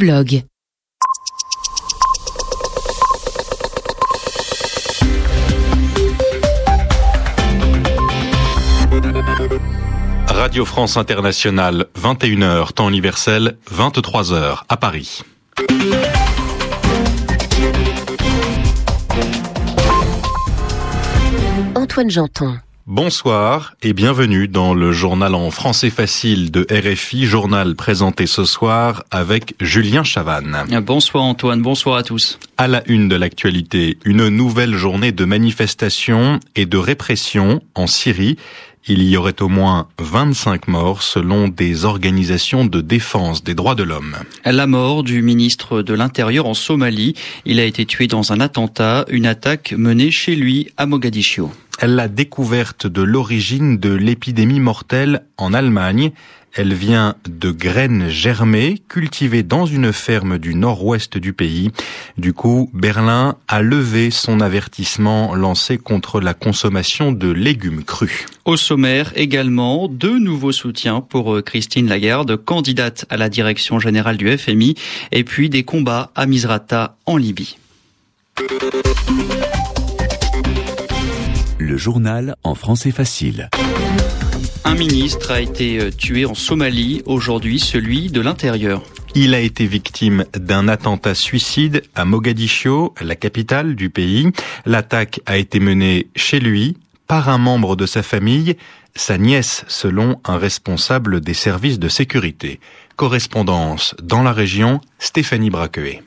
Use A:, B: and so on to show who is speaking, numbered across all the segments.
A: Blog.
B: Radio France Internationale, 21h, temps universel, 23h, à Paris.
A: Antoine Janton.
B: Bonsoir et bienvenue dans le journal en français facile de RFI, journal présenté ce soir avec Julien Chavannes.
C: Bonsoir Antoine, bonsoir à tous.
B: À la une de l'actualité, une nouvelle journée de manifestation et de répression en Syrie il y aurait au moins 25 morts selon des organisations de défense des droits de l'homme.
C: La mort du ministre de l'Intérieur en Somalie. Il a été tué dans un attentat, une attaque menée chez lui à Mogadiscio.
B: La découverte de l'origine de l'épidémie mortelle en Allemagne. Elle vient de graines germées cultivées dans une ferme du nord-ouest du pays. Du coup, Berlin a levé son avertissement lancé contre la consommation de légumes crus.
C: Au sommaire également, deux nouveaux soutiens pour euh, Christine Lagarde, candidate à la direction générale du FMI, et puis des combats à Misrata en Libye.
D: Le journal en français facile.
C: Un ministre a été euh, tué en Somalie, aujourd'hui celui de l'Intérieur.
B: Il a été victime d'un attentat suicide à Mogadiscio, la capitale du pays. L'attaque a été menée chez lui par un membre de sa famille, sa nièce selon un responsable des services de sécurité. Correspondance dans la région, Stéphanie Braqueuet.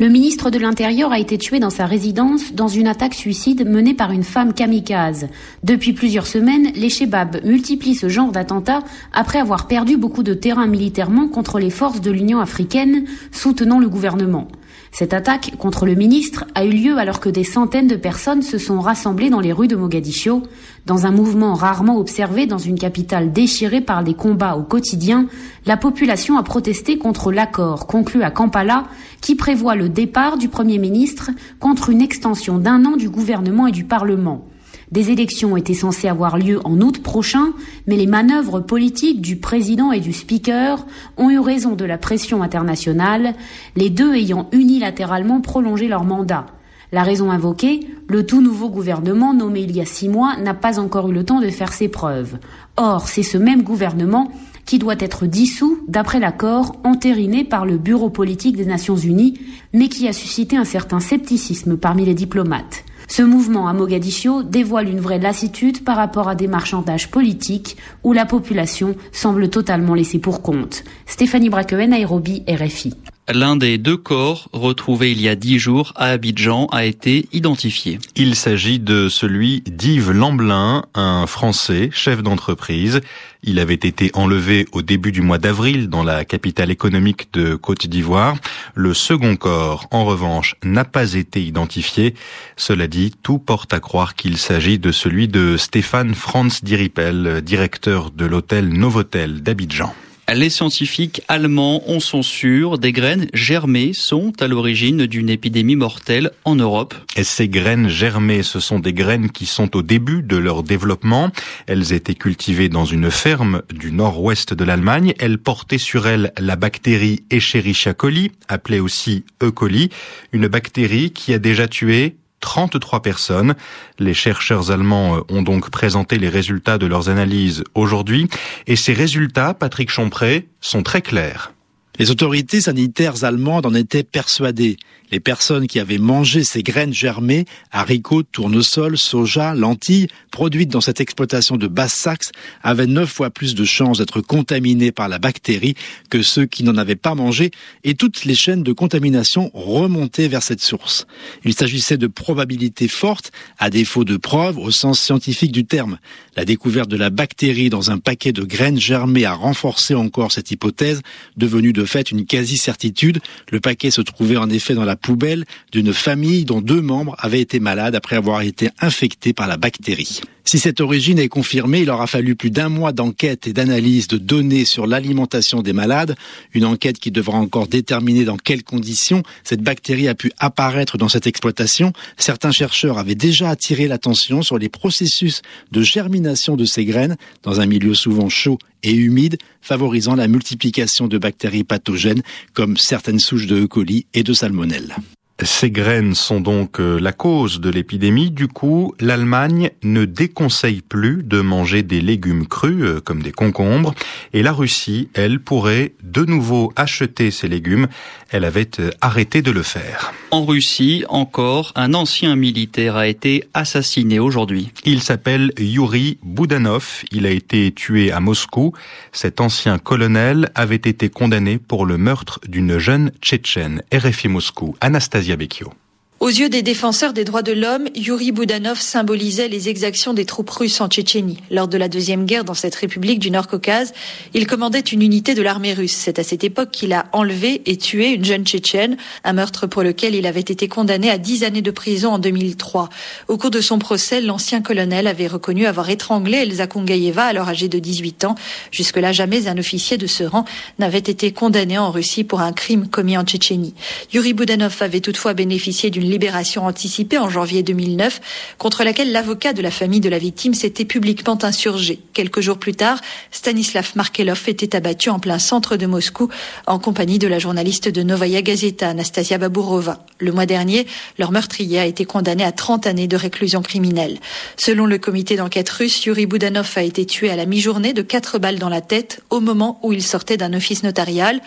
E: Le ministre de l'Intérieur a été tué dans sa résidence dans une attaque suicide menée par une femme kamikaze. Depuis plusieurs semaines, les Chebabs multiplient ce genre d'attentats après avoir perdu beaucoup de terrain militairement contre les forces de l'Union africaine soutenant le gouvernement. Cette attaque contre le ministre a eu lieu alors que des centaines de personnes se sont rassemblées dans les rues de Mogadiscio, dans un mouvement rarement observé dans une capitale déchirée par les combats au quotidien. La population a protesté contre l'accord conclu à Kampala qui prévoit le départ du Premier ministre contre une extension d'un an du gouvernement et du Parlement. Des élections étaient censées avoir lieu en août prochain, mais les manœuvres politiques du président et du speaker ont eu raison de la pression internationale, les deux ayant unilatéralement prolongé leur mandat. La raison invoquée, le tout nouveau gouvernement nommé il y a six mois n'a pas encore eu le temps de faire ses preuves. Or, c'est ce même gouvernement qui doit être dissous d'après l'accord entériné par le Bureau politique des Nations Unies, mais qui a suscité un certain scepticisme parmi les diplomates. Ce mouvement à Mogadiscio dévoile une vraie lassitude par rapport à des marchandages politiques où la population semble totalement laissée pour compte. Stéphanie Braqueven, Nairobi, RFI.
C: L'un des deux corps retrouvés il y a dix jours à Abidjan a été identifié.
B: Il s'agit de celui d'Yves Lamblin, un Français, chef d'entreprise. Il avait été enlevé au début du mois d'avril dans la capitale économique de Côte d'Ivoire. Le second corps, en revanche, n'a pas été identifié. Cela dit, tout porte à croire qu'il s'agit de celui de Stéphane Franz Diripel, directeur de l'hôtel Novotel d'Abidjan.
C: Les scientifiques allemands en sont sûrs, des graines germées sont à l'origine d'une épidémie mortelle en Europe.
B: Et ces graines germées, ce sont des graines qui sont au début de leur développement. Elles étaient cultivées dans une ferme du nord-ouest de l'Allemagne. Elles portaient sur elles la bactérie Escherichia coli, appelée aussi E. coli, une bactérie qui a déjà tué 33 personnes. Les chercheurs allemands euh, ont donc présenté les résultats de leurs analyses aujourd'hui et ces résultats, Patrick Chompré, sont très clairs.
F: Les autorités sanitaires allemandes en étaient persuadées. Les personnes qui avaient mangé ces graines germées, haricots, tournesol, soja, lentilles, produites dans cette exploitation de Basse-Saxe, avaient neuf fois plus de chances d'être contaminées par la bactérie que ceux qui n'en avaient pas mangé, et toutes les chaînes de contamination remontaient vers cette source. Il s'agissait de probabilités fortes, à défaut de preuves au sens scientifique du terme. La découverte de la bactérie dans un paquet de graines germées a renforcé encore cette hypothèse, devenue de fait une quasi-certitude. Le paquet se trouvait en effet dans la poubelle d'une famille dont deux membres avaient été malades après avoir été infectés par la bactérie. Si cette origine est confirmée, il aura fallu plus d'un mois d'enquête et d'analyse de données sur l'alimentation des malades, une enquête qui devra encore déterminer dans quelles conditions cette bactérie a pu apparaître dans cette exploitation. Certains chercheurs avaient déjà attiré l'attention sur les processus de germination de ces graines dans un milieu souvent chaud et humide, favorisant la multiplication de bactéries pathogènes comme certaines souches de E. coli et de salmonelle.
B: Ces graines sont donc euh, la cause de l'épidémie. Du coup, l'Allemagne ne déconseille plus de manger des légumes crus euh, comme des concombres. Et la Russie, elle, pourrait de nouveau acheter ces légumes. Elle avait euh, arrêté de le faire.
C: En Russie, encore, un ancien militaire a été assassiné aujourd'hui.
B: Il s'appelle Yuri Boudanov. Il a été tué à Moscou. Cet ancien colonel avait été condamné pour le meurtre d'une jeune tchétchène. RFI Moscou. Anastasia Becchio.
A: Aux yeux des défenseurs des droits de l'homme, Yuri Boudanov symbolisait les exactions des troupes russes en Tchétchénie. Lors de la Deuxième Guerre dans cette république du Nord-Caucase, il commandait une unité de l'armée russe. C'est à cette époque qu'il a enlevé et tué une jeune Tchétchène, un meurtre pour lequel il avait été condamné à dix années de prison en 2003. Au cours de son procès, l'ancien colonel avait reconnu avoir étranglé Elsa Kongaïeva, alors âgée de 18 ans. Jusque-là, jamais un officier de ce rang n'avait été condamné en Russie pour un crime commis en Tchétchénie. Yuri Boudanov avait toutefois bénéficié d'une libération anticipée en janvier 2009, contre laquelle l'avocat de la famille de la victime s'était publiquement insurgé. Quelques jours plus tard, Stanislav Markelov était abattu en plein centre de Moscou en compagnie de la journaliste de Novaya Gazeta, Anastasia Baburova. Le mois dernier, leur meurtrier a été condamné à 30 années de réclusion criminelle. Selon le comité d'enquête russe, Yuri Boudanov a été tué à la mi-journée de quatre balles dans la tête au moment où il sortait d'un office notarial.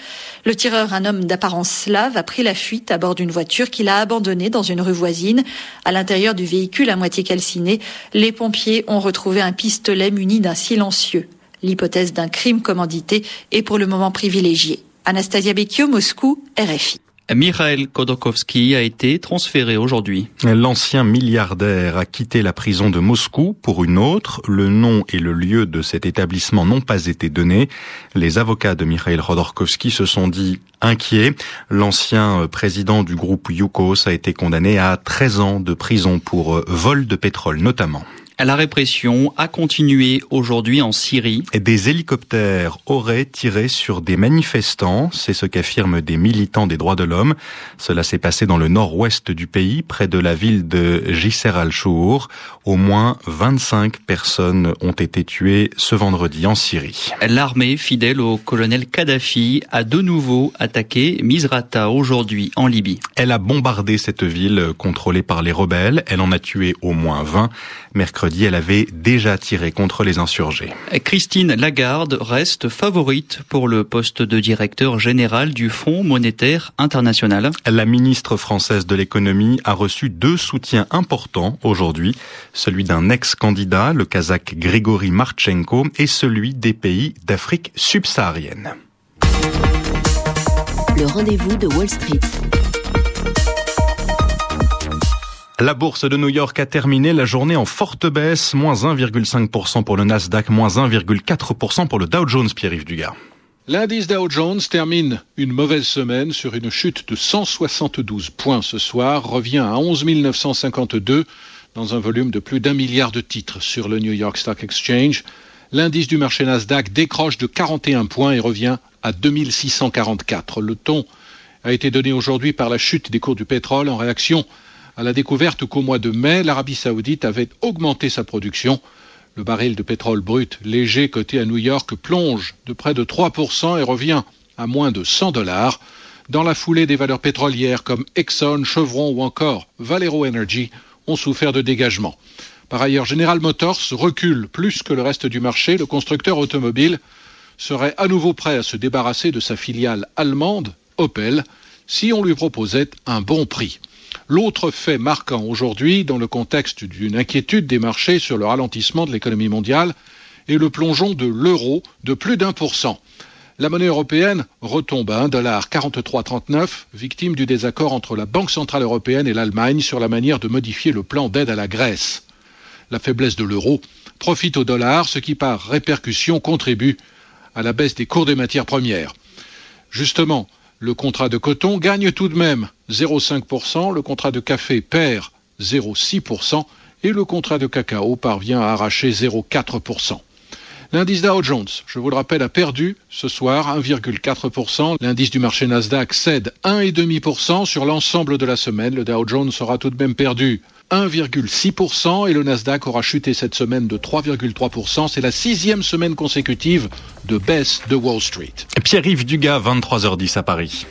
A: Le tireur, un homme d'apparence slave, a pris la fuite à bord d'une voiture qu'il a abandonnée dans une rue voisine. À l'intérieur du véhicule à moitié calciné, les pompiers ont retrouvé un pistolet muni d'un silencieux. L'hypothèse d'un crime commandité est pour le moment privilégiée. Anastasia Becchio, Moscou, RFI.
C: Mikhail Khodorkovsky a été transféré aujourd'hui.
B: L'ancien milliardaire a quitté la prison de Moscou pour une autre. Le nom et le lieu de cet établissement n'ont pas été donnés. Les avocats de Mikhail Khodorkovsky se sont dit inquiets. L'ancien président du groupe Yukos a été condamné à 13 ans de prison pour vol de pétrole notamment.
C: La répression a continué aujourd'hui en Syrie.
B: Des hélicoptères auraient tiré sur des manifestants, c'est ce qu'affirment des militants des droits de l'homme. Cela s'est passé dans le nord-ouest du pays, près de la ville de Jisr al-Shour. Au moins 25 personnes ont été tuées ce vendredi en Syrie.
C: L'armée, fidèle au colonel Kadhafi, a de nouveau attaqué Misrata aujourd'hui en Libye.
B: Elle a bombardé cette ville contrôlée par les rebelles. Elle en a tué au moins 20. Mercredi, elle avait déjà tiré contre les insurgés.
C: Christine Lagarde reste favorite pour le poste de directeur général du Fonds monétaire international.
B: La ministre française de l'économie a reçu deux soutiens importants aujourd'hui, celui d'un ex-candidat, le kazakh Grigory Marchenko, et celui des pays d'Afrique subsaharienne.
G: Le rendez-vous de Wall Street.
B: La bourse de New York a terminé la journée en forte baisse, moins 1,5% pour le Nasdaq, moins 1,4% pour le Dow Jones, Pierre-Yves Dugas.
H: L'indice Dow Jones termine une mauvaise semaine sur une chute de 172 points ce soir, revient à 11 952 dans un volume de plus d'un milliard de titres sur le New York Stock Exchange. L'indice du marché Nasdaq décroche de 41 points et revient à 2644. Le ton a été donné aujourd'hui par la chute des cours du pétrole en réaction à la découverte qu'au mois de mai, l'Arabie saoudite avait augmenté sa production. Le baril de pétrole brut léger coté à New York plonge de près de 3% et revient à moins de 100 dollars. Dans la foulée, des valeurs pétrolières comme Exxon, Chevron ou encore Valero Energy ont souffert de dégagement. Par ailleurs, General Motors recule plus que le reste du marché. Le constructeur automobile serait à nouveau prêt à se débarrasser de sa filiale allemande, Opel, si on lui proposait un bon prix. L'autre fait marquant aujourd'hui, dans le contexte d'une inquiétude des marchés sur le ralentissement de l'économie mondiale, est le plongeon de l'euro de plus d'un pour cent. La monnaie européenne retombe à 1,4339, victime du désaccord entre la Banque centrale européenne et l'Allemagne sur la manière de modifier le plan d'aide à la Grèce. La faiblesse de l'euro profite au dollar, ce qui par répercussion contribue à la baisse des cours des matières premières. Justement, le contrat de coton gagne tout de même 0,5%, le contrat de café perd 0,6% et le contrat de cacao parvient à arracher 0,4%. L'indice Dow Jones, je vous le rappelle, a perdu ce soir 1,4%. L'indice du marché Nasdaq cède 1,5% sur l'ensemble de la semaine. Le Dow Jones aura tout de même perdu 1,6% et le Nasdaq aura chuté cette semaine de 3,3%. C'est la sixième semaine consécutive de baisse de Wall Street.
B: Pierre-Yves Dugas, 23h10 à Paris.